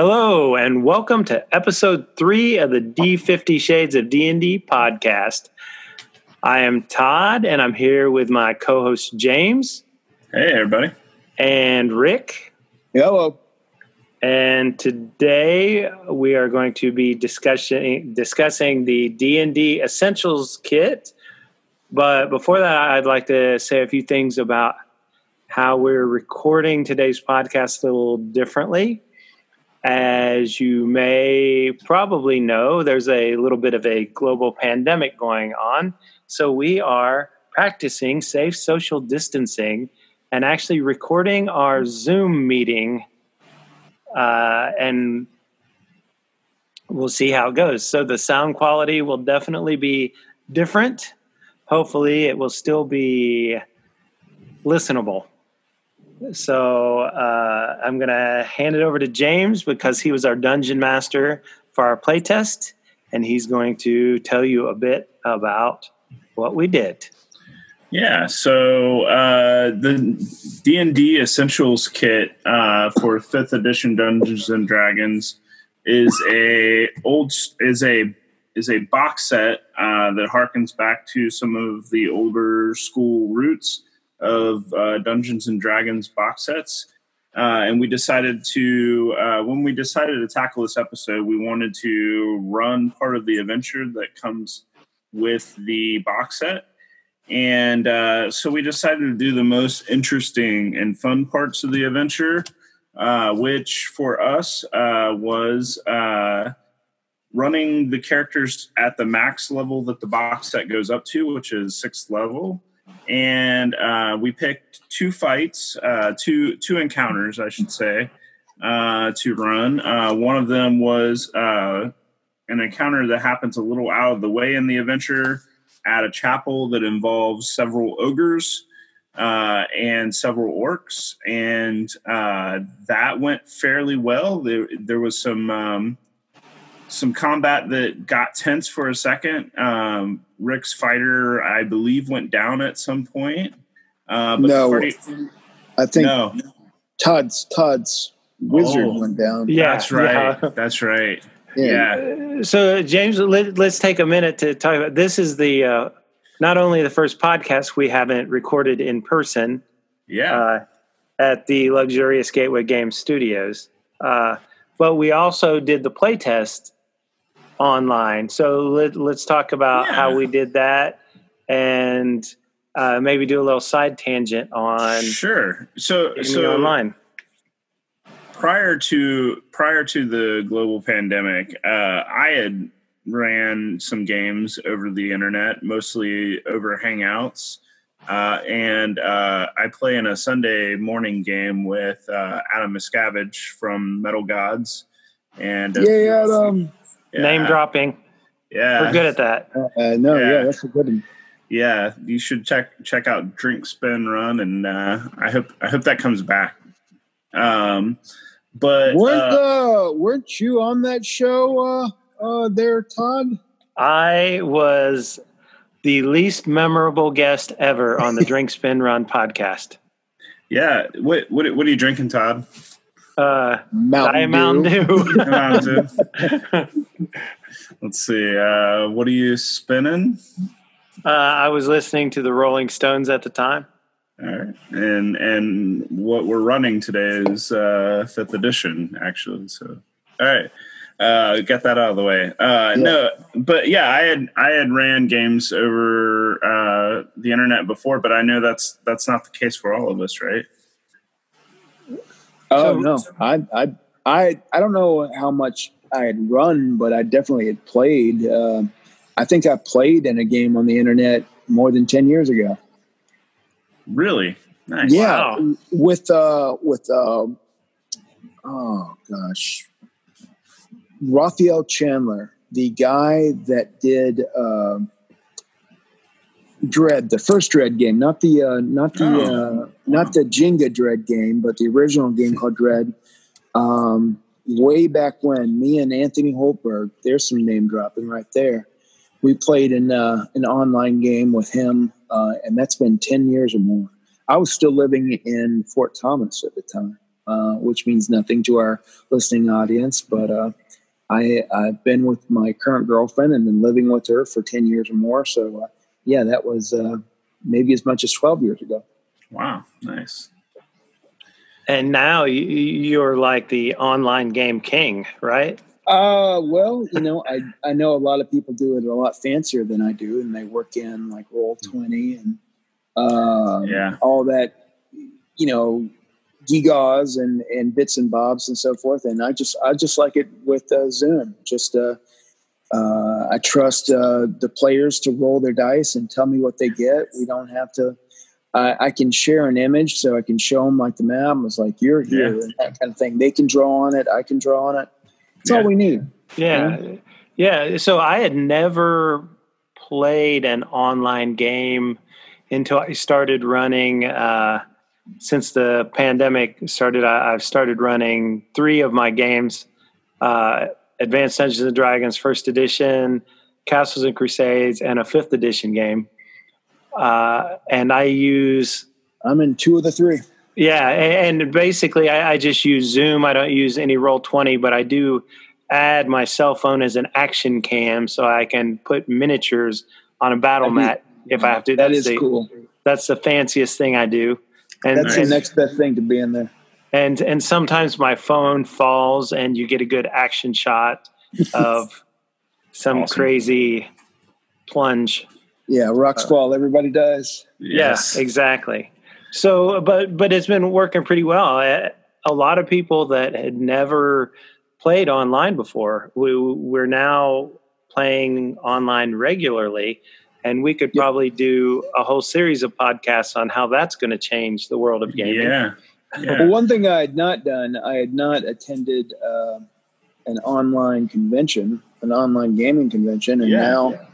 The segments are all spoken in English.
Hello and welcome to episode 3 of the D50 Shades of D&D podcast. I am Todd and I'm here with my co-host James Hey, everybody. and Rick. Hello. And today we are going to be discussing discussing the D&D Essentials kit. But before that I'd like to say a few things about how we're recording today's podcast a little differently. As you may probably know, there's a little bit of a global pandemic going on. So we are practicing safe social distancing and actually recording our Zoom meeting. Uh, and we'll see how it goes. So the sound quality will definitely be different. Hopefully, it will still be listenable. So uh, I'm going to hand it over to James because he was our dungeon master for our playtest, and he's going to tell you a bit about what we did. Yeah, so uh, the D and D Essentials kit uh, for fifth edition Dungeons and Dragons is a old is a is a box set uh, that harkens back to some of the older school roots of uh, Dungeons and Dragons box sets. Uh, and we decided to, uh, when we decided to tackle this episode, we wanted to run part of the adventure that comes with the box set. And uh, so we decided to do the most interesting and fun parts of the adventure, uh, which for us uh, was running the characters at the max level that the box set goes up to, which is sixth level and uh, we picked two fights, uh, two two encounters, I should say, uh, to run. Uh, one of them was uh, an encounter that happens a little out of the way in the adventure at a chapel that involves several ogres uh, and several orcs, and that went fairly well. There, there was some. Um, some combat that got tense for a second. Um, Rick's fighter, I believe, went down at some point. Uh, but No. party- I think no, Todd's Todd's wizard Oh. went down. Yeah, that's right. yeah. That's right. Yeah. Yeah. So, James, let, us take a minute to talk about this. Is the uh, not only the first podcast we haven't recorded in person Yeah. uh, at the Luxurious Gateway Games Studios, uh, but we also did the playtest online. So let, let's talk about Yeah. how we did that and uh, maybe do a little side tangent on sure. So, so online. prior to prior to the global pandemic, uh, I had ran some games over the internet, mostly over Hangouts, uh, and uh, I play in a Sunday morning game with uh, Adam Muszkiewicz from Metal Gods, and Yeah, yeah, um, yeah, Name dropping. Yeah, We're good at that. uh, uh, no, Yeah. yeah. that's a good one. yeah you should check check out drink spin run and uh i hope i hope that comes back um but weren't uh, uh, weren't you on that show uh, uh, there, Todd? I was the least memorable guest ever on the Drink Spin Run podcast. yeah what, what what are you drinking todd Uh, Mountain, Mountain Dew. Dew. Mountain Dew. let's see uh what are you spinning uh, I was listening to the Rolling Stones at the time. all right and and what we're running today is uh fifth edition actually so all right uh get that out of the way uh no but yeah i had i had ran games over uh the internet before but i know that's that's not the case for all of us right Oh So- no, I, I, I, I don't know how much I had run, but I definitely had played. Uh, I think I played in a game on the internet more than ten years ago. really nice Yeah, Wow. with uh, with uh, oh gosh, Rafael Chandler, the guy that did uh, Dread, the first Dread game, not the uh, not the Oh. uh, not the Jenga Dread game, but the original game called Dread. Um, way back when, me and Anthony Holtberg, there's some name dropping right there. We played in uh, an online game with him, uh, and that's been ten years or more. I was still living in Fort Thomas at the time. uh, which means nothing to our listening audience. But uh, I, I've been with my current girlfriend and been living with her for 10 years or more. So, uh, yeah, that was uh, maybe as much as 12 years ago. Wow, nice. And now you're like the online game king, right? Uh, well, you know, I, I know a lot of people do it a lot fancier than I do, and they work in like Roll Twenty and um, yeah, all that, you know, gigas and and bits and bobs and so forth. And I just I just like it with uh, Zoom. Just uh, uh, I trust uh, the players to roll their dice and tell me what they get. We don't have to. I can share an image, so I can show them like the map. It's like you're here yeah. and that kind of thing. They can draw on it. I can draw on it that's yeah. all we need. Yeah. yeah. So I had never played an online game until I started running. Uh, since the pandemic started, I, have started running three of my games uh, Advanced Dungeons and Dragons First Edition, Castles and Crusades, and a fifth edition game. Uh, and I use. I'm in two of the three. Yeah, and basically, I, I, just use Zoom. I don't use any Roll Twenty, but I do add my cell phone as an action cam, so I can put miniatures on a battle mat if I have to. That's that is the, cool. That's the fanciest thing I do. And that's the next best thing to be in there. And and sometimes my phone falls, and you get a good action shot of some awesome. crazy plunge. Yeah, rocks uh, fall, everybody does Yes, yeah, exactly. So, but but it's been working pretty well. A lot of people that had never played online before, we, we're now playing online regularly, and we could probably do a whole series of podcasts on how that's going to change the world of gaming. Yeah. Yeah. Well, one thing I had not done, I had not attended uh, an online convention, an online gaming convention, and yeah, now yeah.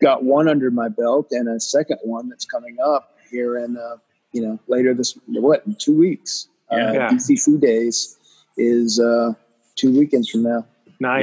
got one under my belt and a second one that's coming up here in uh, you know, later this what in two weeks. Uh, yeah. Uh, DCC days is uh, two weekends from now. Nice.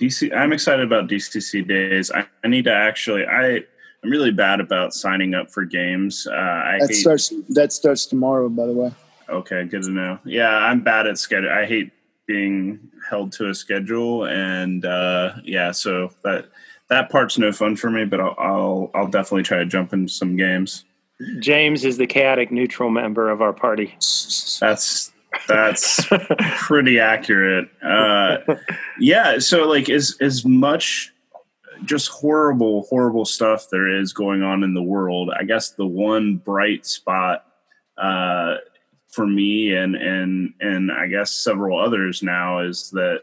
Yeah, DC. I'm excited about DCC days. I, I need to actually. I I'm really bad about signing up for games. Uh, I that hate, starts that starts tomorrow, by the way. Okay, good to know. Yeah, I'm bad at schedule. I hate being held to a schedule, and uh, yeah, so that that part's no fun for me. But I'll I'll, I'll definitely try to jump into some games. James is the chaotic neutral member of our party. That's that's pretty accurate. Uh, yeah, so like as as much just horrible, horrible stuff there is going on in the world. I guess the one bright spot uh, for me and and and I guess several others now is that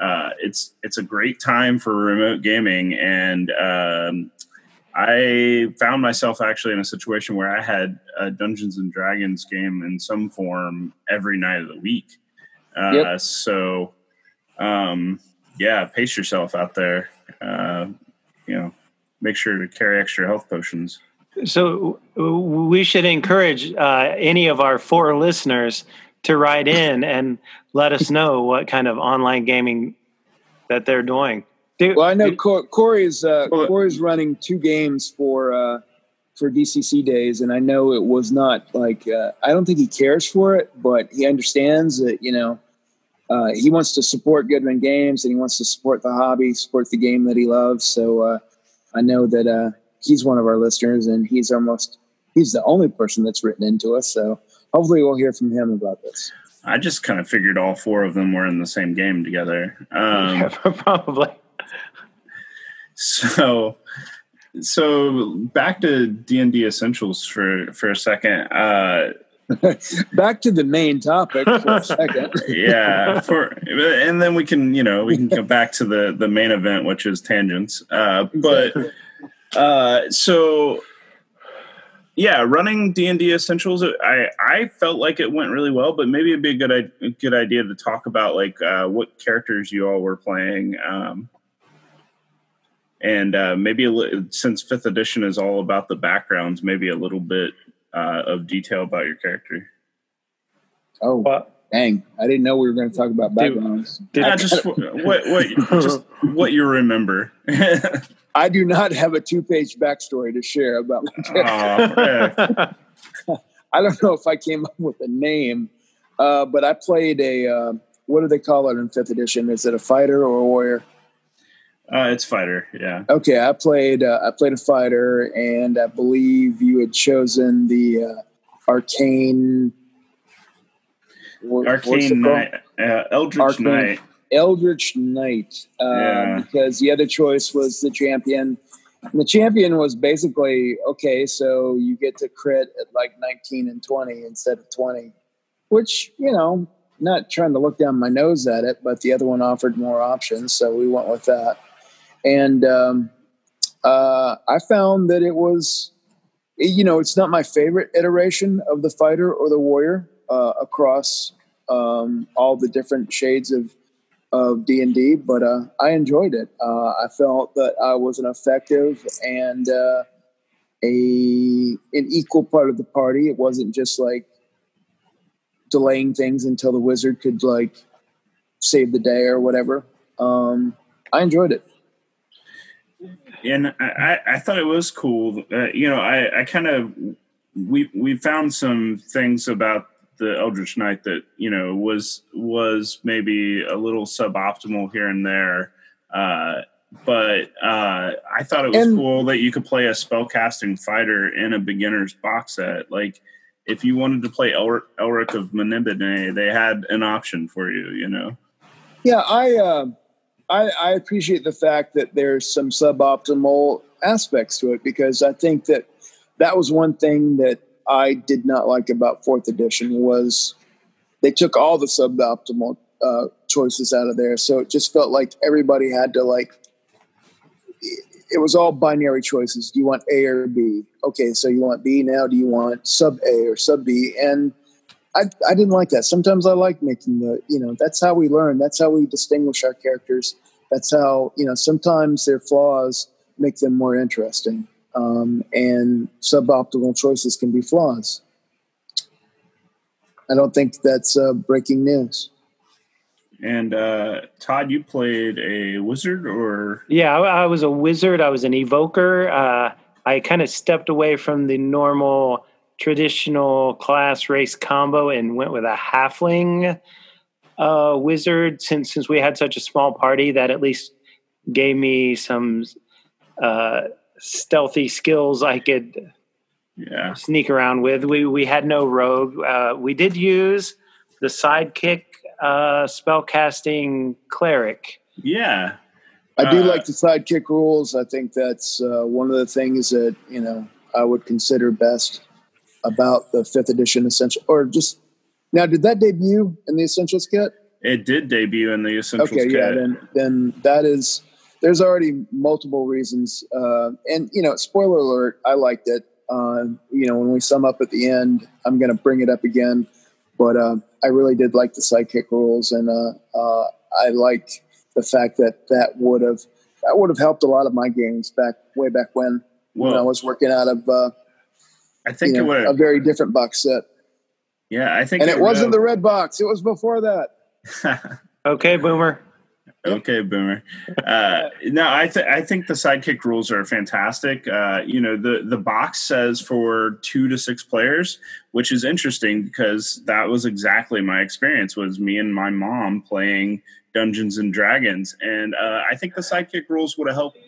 uh, it's it's a great time for remote gaming and um, I found myself actually in a situation where I had a Dungeons and Dragons game in some form every night of the week. Uh, yep. So, um, yeah, pace yourself out there. Uh, you know, make sure to carry extra health potions. So we should encourage uh, any of our four listeners to write in and let us know what kind of online gaming that they're doing well, I know Corey is uh, Corey's running two games for uh, for DCC days, and I know it was not like uh, I don't think he cares for it, but he understands that you know uh, he wants to support Goodman Games and he wants to support the hobby, support the game that he loves. So uh, I know that uh, he's one of our listeners, and he's almost he's the only person that's written into us. So hopefully, we'll hear from him about this. I just kind of figured all four of them were in the same game together. Um, yeah, probably. So, so back to D and D essentials for for a second. Uh, back to the main topic for a second. yeah, for and then we can you know we can go back to the the main event, which is tangents. Uh, but uh, so yeah, running D and D essentials, I I felt like it went really well, but maybe it'd be a good a good idea to talk about like uh, what characters you all were playing. Um, and uh, maybe a li- since fifth edition is all about the backgrounds, maybe a little bit uh, of detail about your character. Oh, well, dang! I didn't know we were going to talk about backgrounds. Did, did just what what just what you remember. I do not have a two-page backstory to share about my. Oh. I don't know if I came up with a name. Uh, but I played a uh, what do they call it in fifth edition? Is it a fighter or a warrior? Uh, it's fighter, yeah. Okay, I played uh, I played a fighter, and I believe you had chosen the uh, arcane. What- Arcane? Knight, uh, Eldritch Arcane. Knight. Eldritch Knight, uh, Yeah. because the other choice was the champion. And the champion was basically okay, so you get to crit at like 19 and 20 instead of 20, which, you know, not trying to look down my nose at it, but the other one offered more options, so we went with that. And um, uh, I found that it was, you know, it's not my favorite iteration of the fighter or the warrior uh, across um, all the different shades of of D and D, but uh, I enjoyed it. Uh, I felt that I was an effective and uh, a an equal part of the party. It wasn't just like delaying things until the wizard could like save the day or whatever. Um, I enjoyed it. and I, I thought it was cool. Uh, you know, I, I kind of we we found some things about the Eldritch Knight that you know was was maybe a little suboptimal here and there. Uh, but uh, I thought it was And- cool that you could play a spellcasting fighter in a beginner's box set. Like if you wanted to play Elric, Elric of Melniboné, they had an option for you. You know. Yeah, I, uh, I I appreciate the fact that there's some suboptimal aspects to it because I think that that was one thing that I did not like about fourth edition was they took all the suboptimal uh, choices out of there, so it just felt like everybody had to like. It was all binary choices. Do you want A or B? Okay, so you want B now. Do you want sub A or sub B? And I, I didn't like that. Sometimes I like making the, you know, that's how we learn. That's how we distinguish our characters. That's how, you know, sometimes their flaws make them more interesting. Um, and suboptimal choices can be flaws. I don't think that's uh, breaking news. And uh, Todd, you played a wizard or Yeah, I, I was a wizard. I was an evoker. Uh, I kind of stepped away from the normal traditional class race combo and went with a halfling uh, wizard. Since since we had such a small party, that at least gave me some uh, stealthy skills I could yeah. sneak around with. We we had no rogue. Uh, we did use the sidekick uh, spellcasting cleric. Yeah. I do Uh, like the sidekick rules. I think that's uh, one of the things that, you know, I would consider best about the fifth edition essential or just now did that debut in the essentials kit It did debut in the Essentials okay kit. yeah then then that is there's already multiple reasons uh, and you know spoiler alert i liked it. Uh, you know when we sum up at the end i'm going to bring it up again but uh, i really did like the sidekick rules and uh, uh, i like the fact that that would have that would have helped a lot of my games back way back when when i was working out of uh, I you think know, it would a very different box set. Yeah, I think and it wasn't the red box it was before that. Okay, Boomer. Okay, boomer. Uh, no, I th- I think the sidekick rules are fantastic. Uh, you know, the the box says for two to six players, which is interesting because that was exactly my experience. Was me and my mom playing Dungeons and Dragons, and uh, I think the sidekick rules would have helped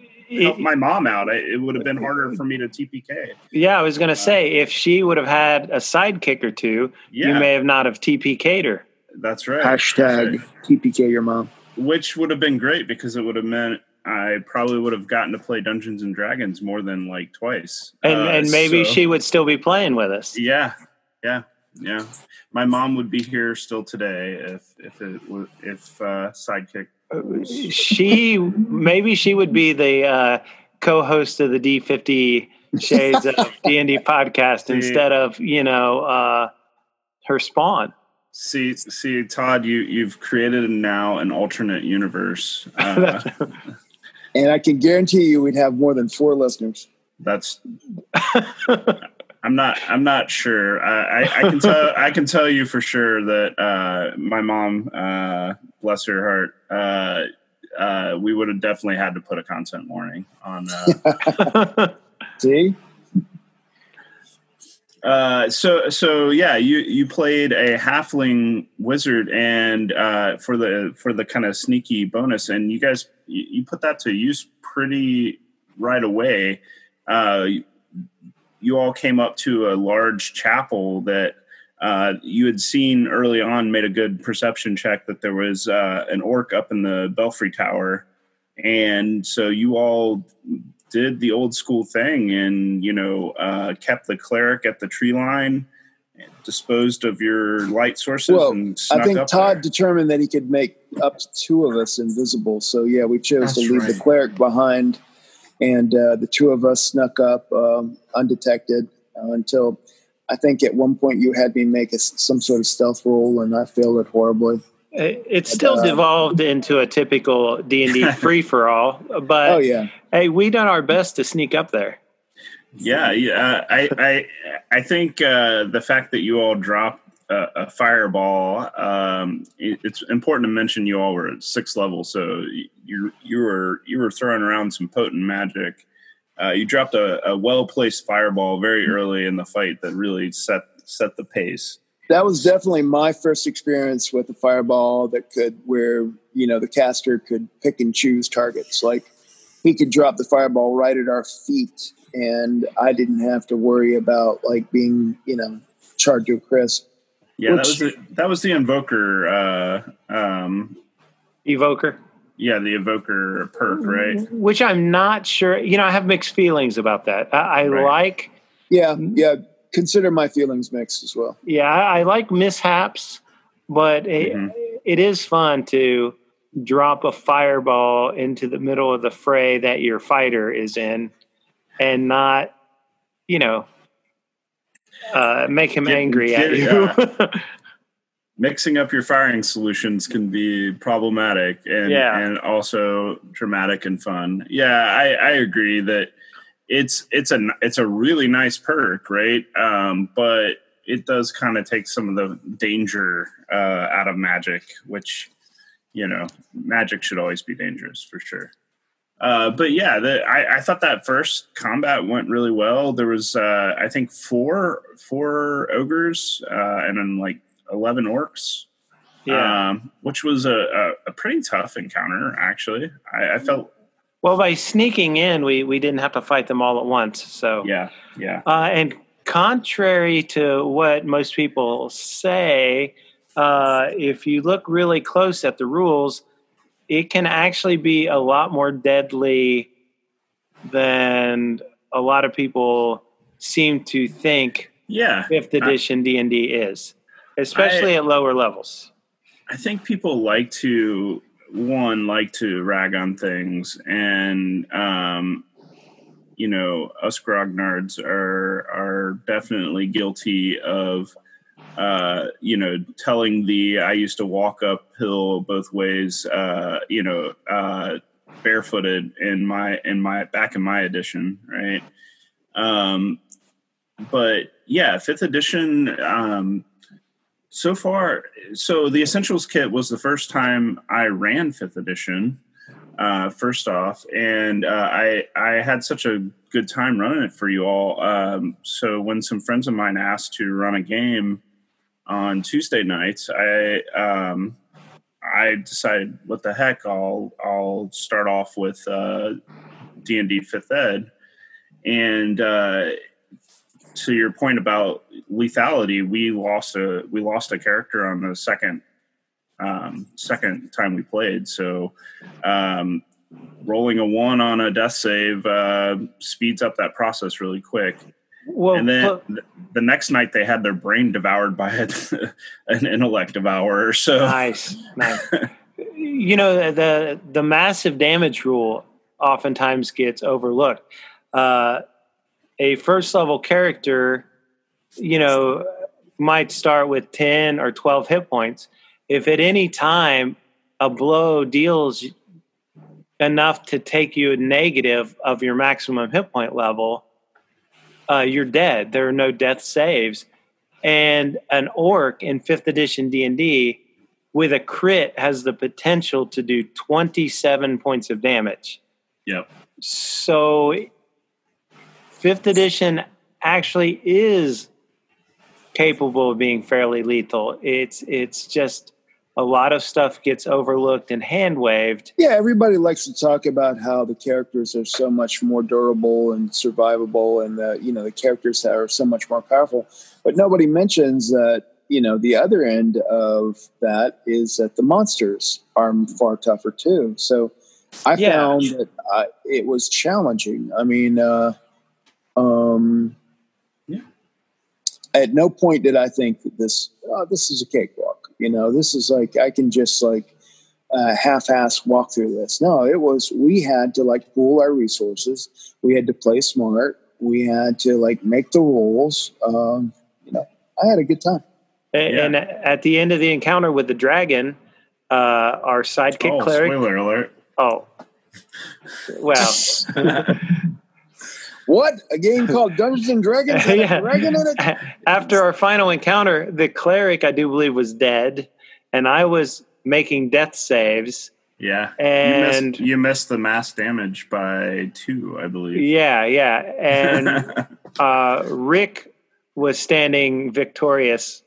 helped my mom out. I, it would have been harder for me to TPK. Yeah, I was going to say if she would have had a sidekick or two, Yeah, you may have not have TPK'd her. that's right. hashtag That's right. tpk your mom which would have been great because it would have meant I probably would have gotten to play Dungeons and Dragons more than like twice. And Uh, and maybe so- she would still be playing with us. Yeah, yeah, yeah. My mom would be here still today if if it were if uh, Sidekick. She maybe she would be the uh, co-host of the D50 Shades of D&D podcast instead of, you know, uh, her spawn. See, see, Todd, you you've created now an alternate universe. Uh, And I can guarantee you we'd have more than four listeners. that's. I'm not. I'm not sure. I, I, I can tell. I can tell you for sure that uh, my mom, uh, bless her heart, uh, uh, we would have definitely had to put a content warning on. Uh, See? Uh, so so yeah, you you played a halfling wizard, and uh, for the for the kind of sneaky bonus, and you guys you, you put that to use pretty right away. Uh, you all came up to a large chapel that uh, you had seen early on. Made a good perception check that there was uh, an orc up in the belfry tower, and so you all did the old school thing and you know uh, kept the cleric at the tree line disposed of your light sources well, i think todd there. determined that he could make up to two of us invisible so yeah we chose That's to leave right. the cleric behind and uh, the two of us snuck up um, undetected uh, until i think at one point you had me make a, some sort of stealth roll and i failed it horribly it still uh, devolved into a typical D and D free for all, but oh yeah, hey, we done our best to sneak up there. Yeah, yeah. I I I think uh, the fact that you all dropped a, a fireball. Um, it, it's important to mention you all were at sixth level, so you you were you were throwing around some potent magic. Uh, you dropped a, a well placed fireball very early in the fight that really set set the pace that was definitely my first experience with a fireball that could where you know the caster could pick and choose targets like he could drop the fireball right at our feet and i didn't have to worry about like being you know charged to crisp yeah which, that was the, that was the invoker uh um evoker yeah the evoker perk right which i'm not sure you know i have mixed feelings about that i, I right. like yeah yeah consider my feelings mixed as well. Yeah, I, like mishaps, but mm-hmm. it, it is fun to drop a fireball into the middle of the fray that your fighter is in and not, you know, uh, make him get, angry get, at you. Yeah. Mixing up your firing solutions can be problematic and yeah. and also dramatic and fun. Yeah, I, I agree that it's it's a it's a really nice perk, right? Um, but it does kind of take some of the danger uh, out of magic, which you know, magic should always be dangerous for sure. Uh, but yeah, the, I, I, thought that first combat went really well. There was, uh, I think, four four ogres uh, and then like eleven orcs, yeah. um, which was a, a, a, pretty tough encounter. Actually, I, I felt well, by sneaking in, we we didn't have to fight them all at once. So yeah, yeah. Uh, and contrary to what most people say, uh, if you look really close at the rules, it can actually be a lot more deadly than a lot of people seem to think. Yeah, fifth edition D and D is, especially I, at lower levels. I think people like to one like to rag on things and um, you know us grognards are are definitely guilty of uh, you know telling the i used to walk uphill both ways uh, you know uh, barefooted in my in my back in my edition right um, but yeah fifth edition um, so far, so the Essentials kit was the first time I ran fifth edition. Uh, first off, and uh, I I had such a good time running it for you all. Um, so when some friends of mine asked to run a game on Tuesday nights, I um, I decided, what the heck, I'll I'll start off with uh, D and D fifth ed, and uh, to your point about lethality, we lost a we lost a character on the second um, second time we played. So um, rolling a one on a death save uh, speeds up that process really quick. Well, and then but, the next night they had their brain devoured by a, an intellect devourer. So nice, nice. you know the the massive damage rule oftentimes gets overlooked. Uh, a first level character, you know, might start with 10 or 12 hit points. If at any time a blow deals enough to take you a negative of your maximum hit point level, uh, you're dead. There are no death saves. And an orc in fifth edition D&D with a crit has the potential to do 27 points of damage. Yep. So fifth edition actually is capable of being fairly lethal. It's it's just a lot of stuff gets overlooked and hand waved. Yeah, everybody likes to talk about how the characters are so much more durable and survivable, and the you know the characters are so much more powerful. But nobody mentions that you know the other end of that is that the monsters are far tougher too. So I Yeah. found that I, it was challenging. I mean, uh, um, Yeah. at no point did I think that this oh, this is a cakewalk. You know, this is like I can just like uh, half-ass walk through this. No, it was we had to like pool our resources. We had to play smart. We had to like make the rules. Um, you know, I had a good time. A- Yeah. And at the end of the encounter with the dragon, uh, our sidekick oh, cleric. spoiler alert. Oh, well, What a game called Dungeons and Dragons? Had a Yeah. dragon in it. after our final encounter, the cleric I do believe was dead, and I was making death saves. Yeah. And you missed, you missed the mass damage by two, I believe. yeah, yeah, and uh, Rick was standing victorious.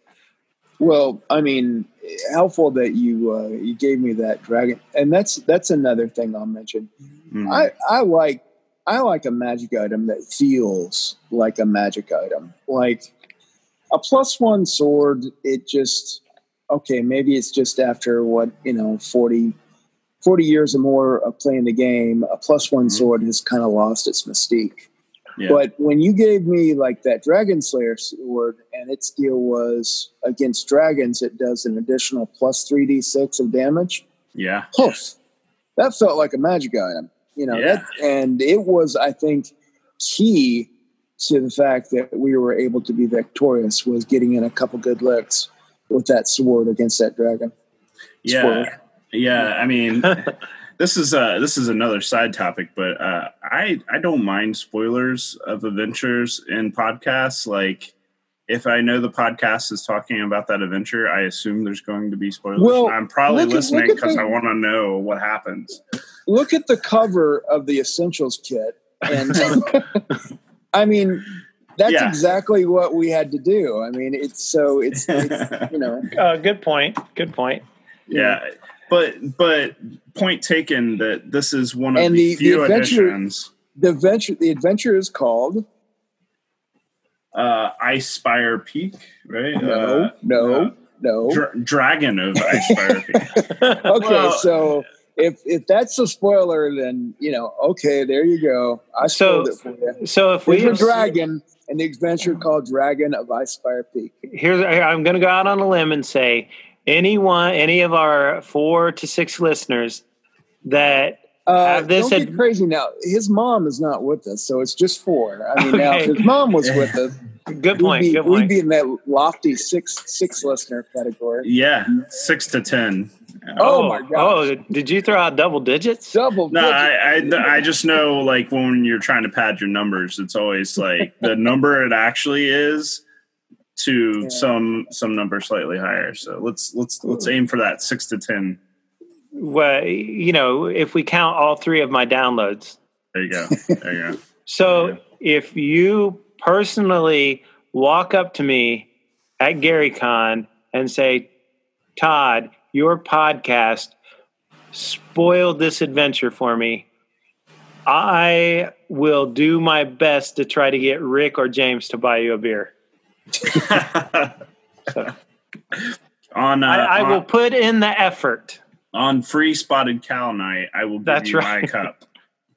Well, I mean, helpful that you uh, you gave me that dragon, and that's that's another thing I'll mention. Mm. I I like I like a magic item that feels like a magic item, like a plus one sword. It just okay, maybe it's just after what you know 40, 40 years or more of playing the game. A plus one Mhm. sword has kind of lost its mystique. yeah. But when you gave me like that Dragon Slayer sword and its deal was against dragons, it does an additional plus 3d6 of damage. yeah. Poof. That felt like a magic item, you know. Yeah. That, and it was, I think, key to the fact that we were able to be victorious was getting in a couple good licks with that sword against that dragon. Yeah. Spoiler. Yeah. I mean, this is uh this is another side topic, but uh I I don't mind spoilers of adventures in podcasts. Like if I know the podcast is talking about that adventure, I assume there's going to be spoilers. Well, I'm probably listening because I want to know what happens. Look at the cover of the Essentials kit. And I mean, that's Yeah. exactly what we had to do. I mean, it's so, it's, it's you know, Uh, good point. Good point. yeah. But but point taken that this is one of And the, the- the few adventure- editions. the adventure, the adventure is called Uh Ice Spire Peak, right? No, Uh, no, no. Dra- Dragon of Ice Spire Peak. okay, Well- so if if that's a spoiler, then you know, okay, there you go. I So- spoiled it for you. So if we a dragon, and the adventure called Dragon of Ice Spire Peak. here's I'm going to go out on a limb and say anyone, any of our four to six listeners that Uh, Have this don't ad- get crazy now. His mom is not with us, so it's just four. I mean, now Okay. if his mom was with us, good point, we'd, be, good we'd be in that lofty six six listener category. Yeah, six to ten. Oh, oh my oh, gosh. Oh, did you throw out double digits? Double. No, digit. I, I I just know like when you're trying to pad your numbers, it's always like the number it actually is to Yeah. some some number slightly higher. So let's let's let's aim for that six to ten. Well, you know, if we count all three of my downloads. There you go. There you go. So Yeah. if you personally walk up to me at GaryCon and say, Todd, your podcast spoiled this adventure for me, I will do my best to try to get Rick or James to buy you a beer. on uh, I, I on, will put in the effort. on free spotted cow night, I will give That's you right. my cup.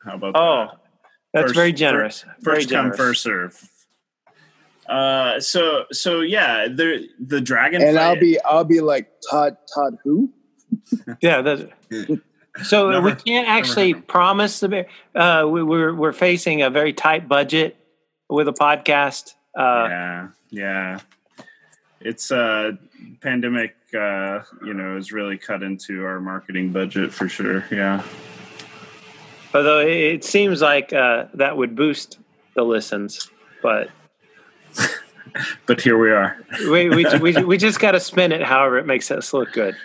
How about Oh, that? that's First- very generous. very First come, generous. first serve. Uh, so so yeah, the the dragon and fight- I'll be I'll be like Todd Todd who? Yeah. That's, so Never- we can't actually happened. promise the beer. Uh, we, we're we're facing a very tight budget with a podcast. Uh, yeah yeah it's uh pandemic uh you know has really cut into our marketing budget for sure yeah Although it, it seems like uh, that would boost the listens, but but here we are we we we, we just got to spin it however it makes us look good.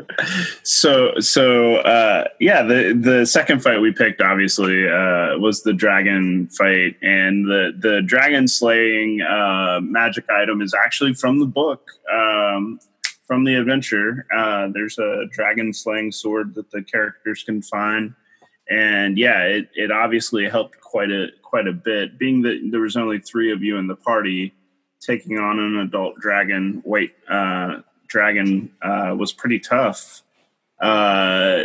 so so uh, yeah, the the second fight we picked obviously uh, was the dragon fight, and the the dragon slaying uh, magic item is actually from the book. Um, from the adventure, uh, there's a dragon slaying sword that the characters can find, and yeah, it, it obviously helped quite a quite a bit. Being that there was only three of you in the party, taking on an adult dragon, white uh, dragon, uh, was pretty tough. Uh,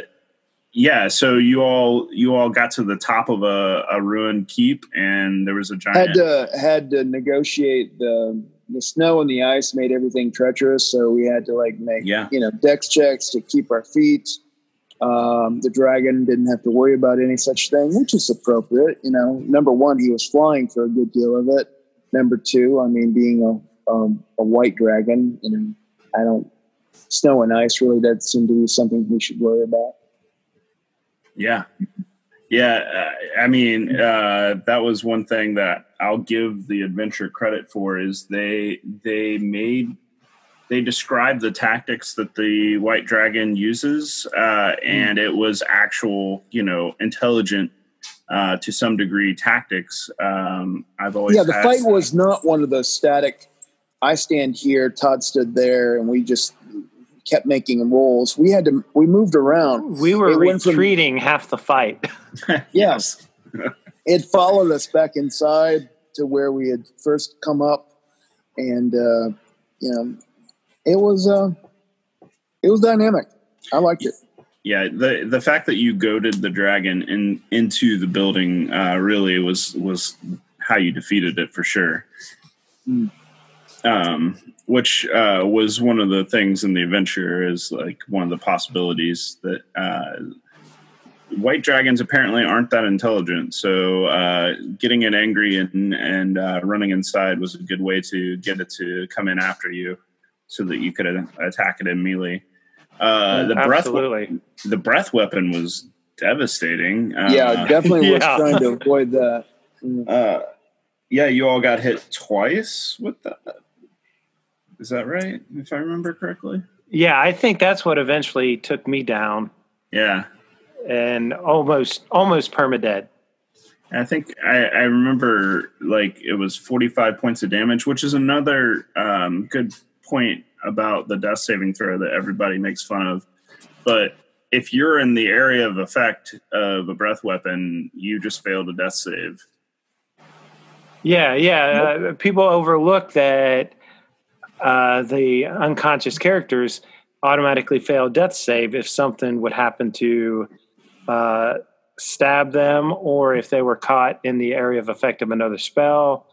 yeah, so you all you all got to the top of a, a ruined keep, and there was a giant. Had to had to negotiate the the snow and the ice made everything treacherous, so we had to like make Yeah. you know dex checks to keep our feet. Um, the dragon didn't have to worry about any such thing, which is appropriate. You know, number one, he was flying for a good deal of it. Number two, I mean, being a um, a white dragon, you know, I don't snow and ice really doesn't seem to be something we should worry about. Yeah. Yeah. uh, I mean, uh, that was one thing that I'll give the adventure credit for is they, they made, they described the tactics that the white dragon uses, uh, and it was actual, you know, intelligent, uh, to some degree tactics. Um, I've always, yeah, the had- fight was not one of those static. I stand here, Todd stood there, and we just kept making rolls. We had to. We moved around. We were It went from- retreating half the fight. Yes, it followed us back inside to where we had first come up, and uh, you know, it was uh, it was dynamic. I liked it. yeah the the fact that you goaded the dragon in into the building uh really was was how you defeated it for sure um which uh was one of the things in the adventure is like one of the possibilities that uh white dragons apparently aren't that intelligent so uh getting it angry and and uh running inside was a good way to get it to come in after you so that you could attack it in melee uh the breath Absolutely. the breath weapon was devastating. Uh, yeah, definitely was yeah. trying to avoid that. Mm. uh, yeah, you all got hit twice with that. Is that right? If I remember correctly. Yeah, I think that's what eventually took me down Yeah, and almost almost permadead. I think I, I remember like it was forty five points of damage, which is another um, good point about the death saving throw that everybody makes fun of. But if you're in the area of effect of a breath weapon, you just failed a death save. Yeah, yeah. Uh, people overlook that uh, the unconscious characters automatically fail death save if something would happen to uh, stab them or if they were caught in the area of effect of another spell.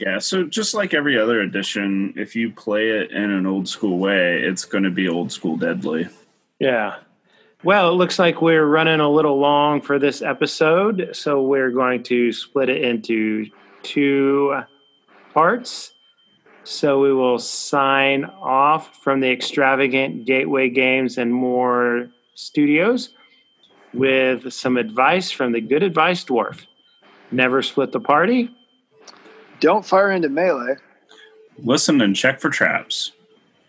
Yeah, so just like every other edition, if you play it in an old school way, it's going to be old school deadly. Yeah. Well, it looks like we're running a little long for this episode, so we're going to split it into two parts. So we will sign off from the extravagant Gateway Games and More studios with some advice from the Good Advice Dwarf. Never split the party. Don't fire into melee. Listen and check for traps.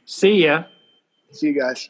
See ya. See you guys.